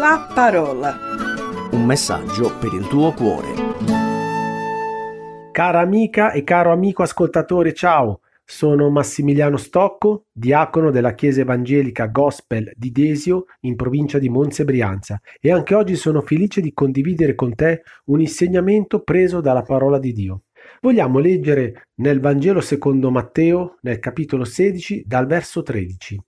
La parola. Un messaggio per il tuo cuore. Cara amica e caro amico ascoltatore, ciao. Sono Massimiliano Stocco, diacono della Chiesa Evangelica Gospel di Desio in provincia di Monza e Brianza e anche oggi sono felice di condividere con te un insegnamento preso dalla parola di Dio. Vogliamo leggere nel Vangelo secondo Matteo, nel capitolo 16, dal verso 13.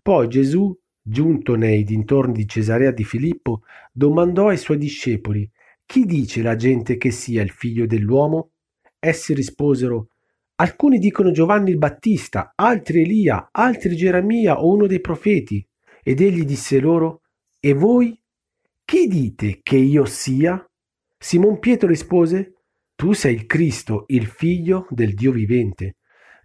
Poi Gesù, giunto nei dintorni di Cesarea di Filippo, domandò ai suoi discepoli, Chi dice la gente che sia il figlio dell'uomo? Essi risposero, Alcuni dicono Giovanni il Battista, altri Elia, altri Geremia o uno dei profeti. Ed egli disse loro, E voi? Chi dite che io sia? Simon Pietro rispose, Tu sei il Cristo, il figlio del Dio vivente.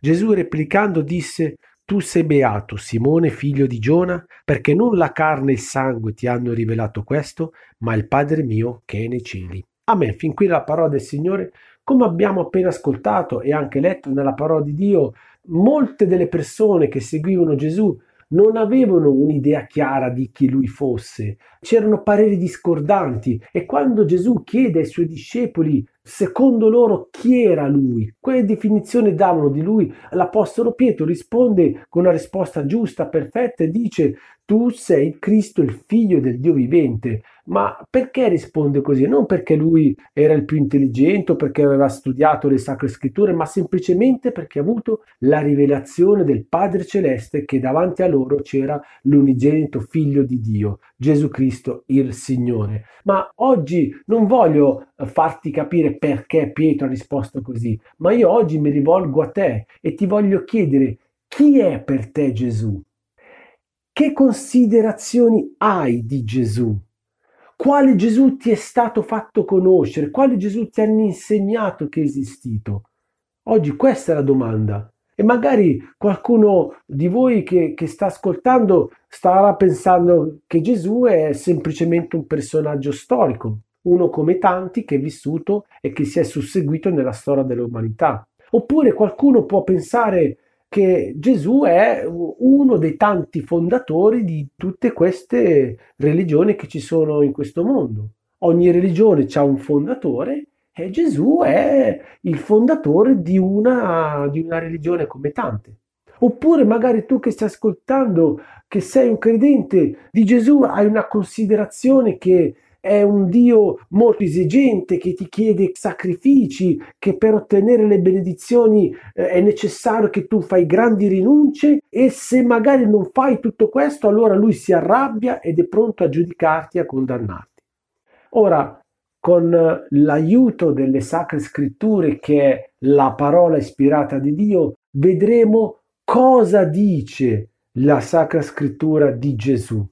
Gesù replicando disse, Tu sei beato, Simone, figlio di Giona, perché non la carne e il sangue ti hanno rivelato questo, ma il Padre mio che è nei cieli. Amen. Fin qui la parola del Signore. Come abbiamo appena ascoltato e anche letto nella parola di Dio, molte delle persone che seguivano Gesù non avevano un'idea chiara di chi lui fosse, c'erano pareri discordanti e quando Gesù chiede ai suoi discepoli secondo loro chi era lui, quale definizione davano di lui, l'Apostolo Pietro risponde con una risposta giusta, perfetta e dice tu sei Cristo, il figlio del Dio vivente. Ma perché risponde così? Non perché lui era il più intelligente o perché aveva studiato le sacre scritture, ma semplicemente perché ha avuto la rivelazione del Padre Celeste che davanti a loro c'era l'unigenito figlio di Dio, Gesù Cristo il Signore. Ma oggi non voglio farti capire perché Pietro ha risposto così, ma io oggi mi rivolgo a te e ti voglio chiedere chi è per te Gesù? Che considerazioni hai di Gesù? Quale Gesù ti è stato fatto conoscere? Quale Gesù ti hanno insegnato che è esistito? Oggi questa è la domanda. E magari qualcuno di voi che, che sta ascoltando starà pensando che Gesù è semplicemente un personaggio storico, uno come tanti che è vissuto e che si è susseguito nella storia dell'umanità. Oppure qualcuno può pensare che Gesù è uno dei tanti fondatori di tutte queste religioni che ci sono in questo mondo. Ogni religione ha un fondatore e Gesù è il fondatore di una, di una religione come tante. Oppure magari tu che stai ascoltando, che sei un credente di Gesù, hai una considerazione che è un Dio molto esigente che ti chiede sacrifici, che per ottenere le benedizioni eh, è necessario che tu fai grandi rinunce e se magari non fai tutto questo allora lui si arrabbia ed è pronto a giudicarti e a condannarti. Ora, con l'aiuto delle sacre scritture che è la parola ispirata di Dio, vedremo cosa dice la sacra scrittura di Gesù.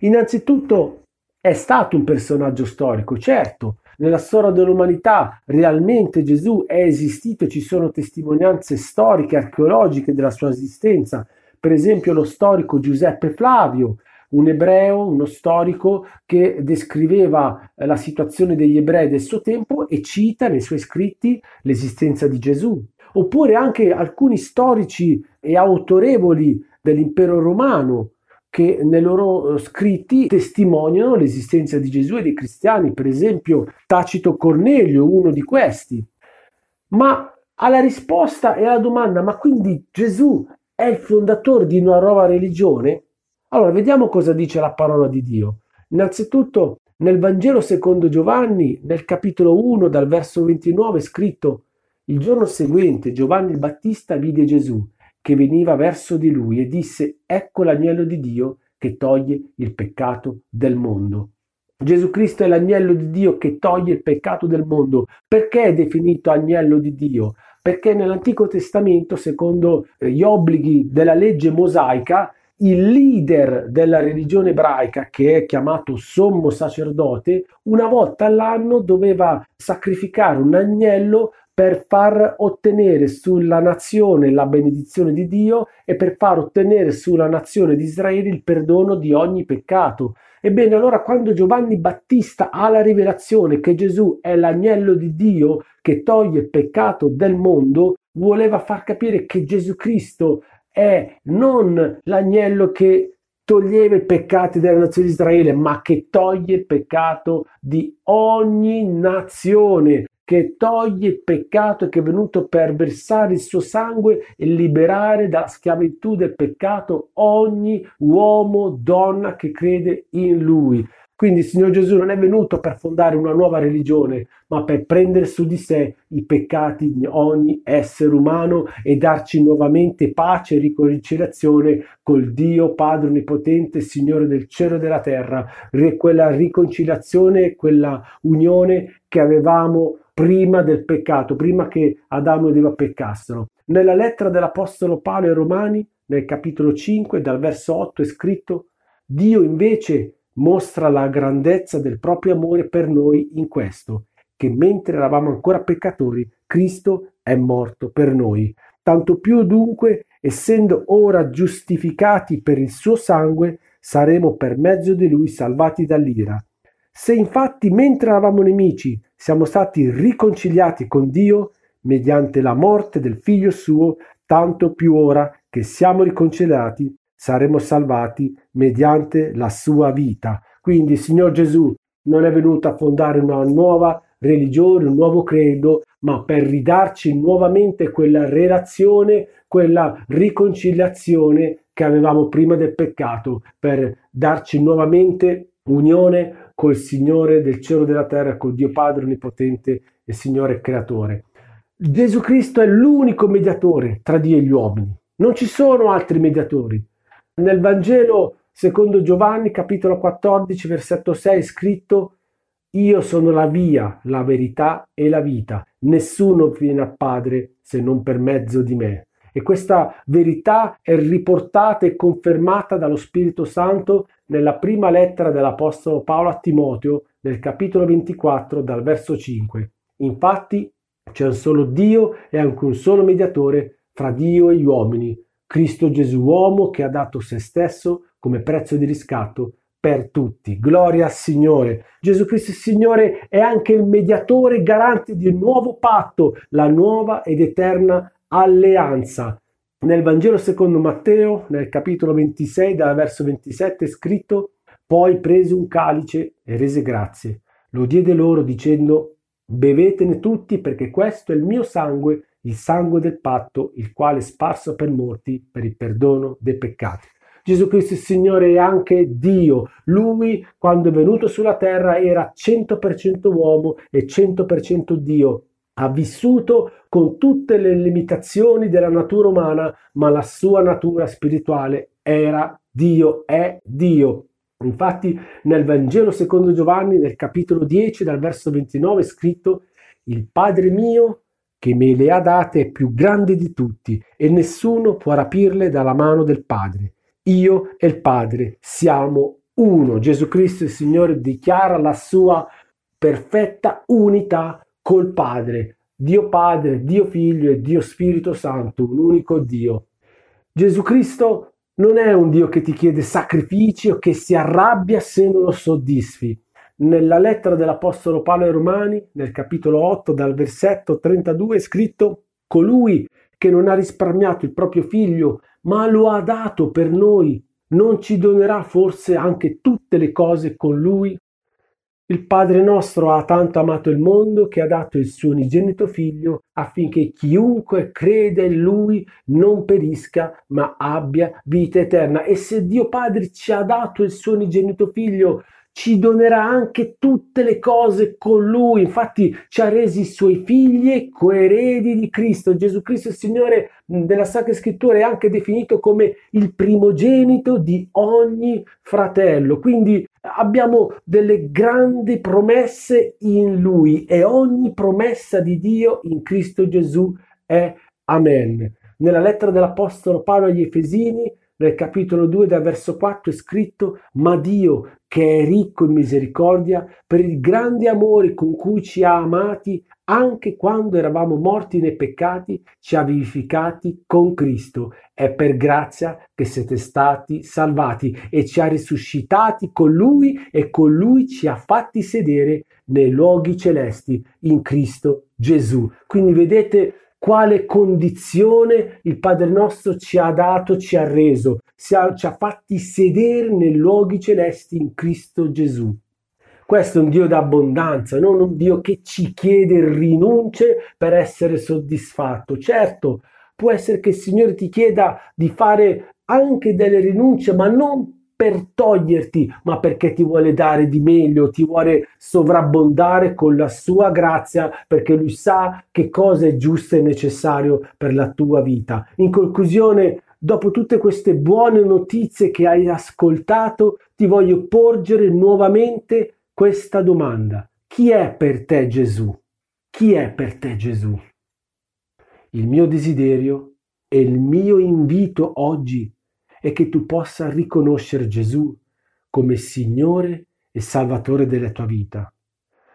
Innanzitutto è stato un personaggio storico, certo, nella storia dell'umanità realmente Gesù è esistito, ci sono testimonianze storiche, archeologiche della sua esistenza, per esempio lo storico Giuseppe Flavio, un ebreo, uno storico che descriveva eh, la situazione degli ebrei del suo tempo e cita nei suoi scritti l'esistenza di Gesù. Oppure anche alcuni storici e autorevoli dell'impero romano, che nei loro eh, scritti testimoniano l'esistenza di Gesù e dei cristiani, per esempio Tacito Cornelio, uno di questi. Ma alla risposta e alla domanda, ma quindi Gesù è il fondatore di una nuova religione? Allora, vediamo cosa dice la parola di Dio. Innanzitutto, nel Vangelo secondo Giovanni, nel capitolo 1, dal verso 29, è scritto: Il giorno seguente Giovanni il Battista vide Gesù che veniva verso di lui e disse, ecco l'agnello di Dio che toglie il peccato del mondo. Gesù Cristo è l'agnello di Dio che toglie il peccato del mondo. Perché è definito agnello di Dio? Perché nell'Antico Testamento, secondo eh, gli obblighi della legge mosaica, il leader della religione ebraica, che è chiamato sommo sacerdote, una volta all'anno doveva sacrificare un agnello per far ottenere sulla nazione la benedizione di Dio e per far ottenere sulla nazione di Israele il perdono di ogni peccato. Ebbene, allora quando Giovanni Battista ha la rivelazione che Gesù è l'agnello di Dio che toglie il peccato del mondo, voleva far capire che Gesù Cristo è non l'agnello che toglieva i peccati della nazione di Israele, ma che toglie il peccato di ogni nazione, che toglie il peccato che è venuto per versare il suo sangue e liberare dalla schiavitù del peccato ogni uomo, donna che crede in lui. Quindi il Signore Gesù non è venuto per fondare una nuova religione, ma per prendere su di sé i peccati di ogni essere umano e darci nuovamente pace e riconciliazione col Dio Padre Onnipotente, Signore del cielo e della terra, quella riconciliazione, quella unione che avevamo prima del peccato, prima che Adamo ed Eva peccassero. Nella lettera dell'Apostolo Paolo ai Romani, nel capitolo 5, dal verso 8 è scritto Dio invece mostra la grandezza del proprio amore per noi in questo, che mentre eravamo ancora peccatori, Cristo è morto per noi. Tanto più dunque, essendo ora giustificati per il suo sangue, saremo per mezzo di lui salvati dall'ira. Se infatti mentre eravamo nemici siamo stati riconciliati con Dio mediante la morte del figlio suo, tanto più ora che siamo riconciliati saremo salvati mediante la sua vita. Quindi il Signor Gesù non è venuto a fondare una nuova religione, un nuovo credo, ma per ridarci nuovamente quella relazione, quella riconciliazione che avevamo prima del peccato, per darci nuovamente unione col Signore del cielo e della terra, col Dio Padre Onnipotente e Signore Creatore. Gesù Cristo è l'unico mediatore tra Dio e gli uomini. Non ci sono altri mediatori. Nel Vangelo secondo Giovanni capitolo 14 versetto 6 è scritto Io sono la via, la verità e la vita. Nessuno viene al Padre se non per mezzo di me. E questa verità è riportata e confermata dallo Spirito Santo nella prima lettera dell'Apostolo Paolo a Timoteo nel capitolo 24 dal verso 5. Infatti c'è un solo Dio e anche un solo mediatore fra Dio e gli uomini, Cristo Gesù uomo che ha dato se stesso come prezzo di riscatto per tutti. Gloria al Signore. Gesù Cristo Signore è anche il mediatore garante di un nuovo patto, la nuova ed eterna alleanza. Nel Vangelo secondo Matteo, nel capitolo 26, dal verso 27, è scritto: Poi prese un calice e rese grazie. Lo diede loro dicendo: Bevetene tutti, perché questo è il mio sangue il sangue del patto, il quale è sparso per molti per il perdono dei peccati. Gesù Cristo il Signore è anche Dio. Lui, quando è venuto sulla terra, era 100% uomo e 100% Dio. Ha vissuto con tutte le limitazioni della natura umana, ma la sua natura spirituale era Dio, è Dio. Infatti nel Vangelo secondo Giovanni, nel capitolo 10, dal verso 29, è scritto, il Padre mio che me le ha date è più grande di tutti e nessuno può rapirle dalla mano del Padre. Io e il Padre siamo uno. Gesù Cristo il Signore dichiara la sua perfetta unità col Padre. Dio Padre, Dio Figlio e Dio Spirito Santo, un unico Dio. Gesù Cristo non è un Dio che ti chiede sacrifici o che si arrabbia se non lo soddisfi nella lettera dell'Apostolo Paolo ai Romani, nel capitolo 8, dal versetto 32, è scritto colui che non ha risparmiato il proprio figlio, ma lo ha dato per noi, non ci donerà forse anche tutte le cose con lui? Il Padre nostro ha tanto amato il mondo che ha dato il suo unigenito figlio affinché chiunque crede in lui non perisca ma abbia vita eterna. E se Dio Padre ci ha dato il suo unigenito figlio, ci donerà anche tutte le cose con lui. Infatti ci ha resi i suoi figli e coeredi di Cristo. Gesù Cristo, il Signore della Sacra Scrittura, è anche definito come il primogenito di ogni fratello. Quindi abbiamo delle grandi promesse in lui e ogni promessa di Dio in Cristo Gesù è Amen. Nella lettera dell'Apostolo Paolo agli Efesini, nel capitolo 2 dal verso 4 è scritto, ma Dio che è ricco in misericordia per il grande amore con cui ci ha amati anche quando eravamo morti nei peccati, ci ha vivificati con Cristo. È per grazia che siete stati salvati e ci ha risuscitati con Lui e con Lui ci ha fatti sedere nei luoghi celesti in Cristo Gesù. Quindi vedete quale condizione il Padre nostro ci ha dato, ci ha reso. ci ha fatti sedere nei luoghi celesti in Cristo Gesù. Questo è un Dio d'abbondanza, non un Dio che ci chiede rinunce per essere soddisfatto. Certo, può essere che il Signore ti chieda di fare anche delle rinunce, ma non per toglierti, ma perché ti vuole dare di meglio, ti vuole sovrabbondare con la sua grazia, perché lui sa che cosa è giusto e necessario per la tua vita. In conclusione, dopo tutte queste buone notizie che hai ascoltato, ti voglio porgere nuovamente questa domanda. Chi è per te Gesù? Chi è per te Gesù? Il mio desiderio e il mio invito oggi è che tu possa riconoscere Gesù come Signore e Salvatore della tua vita.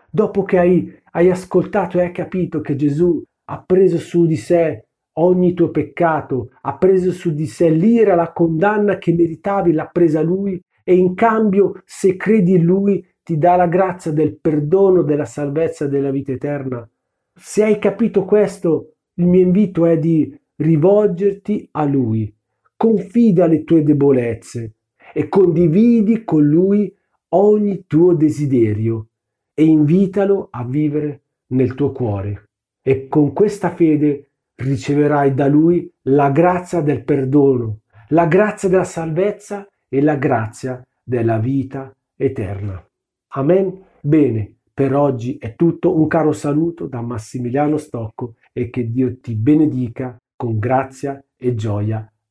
Dopo che hai, hai ascoltato e hai capito che Gesù ha preso su di sé ogni tuo peccato, ha preso su di sé l'ira, la condanna che meritavi, l'ha presa Lui e in cambio, se credi in Lui, ti dà la grazia del perdono, della salvezza, della vita eterna. Se hai capito questo, il mio invito è di rivolgerti a Lui confida le tue debolezze e condividi con lui ogni tuo desiderio e invitalo a vivere nel tuo cuore. E con questa fede riceverai da lui la grazia del perdono, la grazia della salvezza e la grazia della vita eterna. Amen. Bene, per oggi è tutto. Un caro saluto da Massimiliano Stocco e che Dio ti benedica con grazia e gioia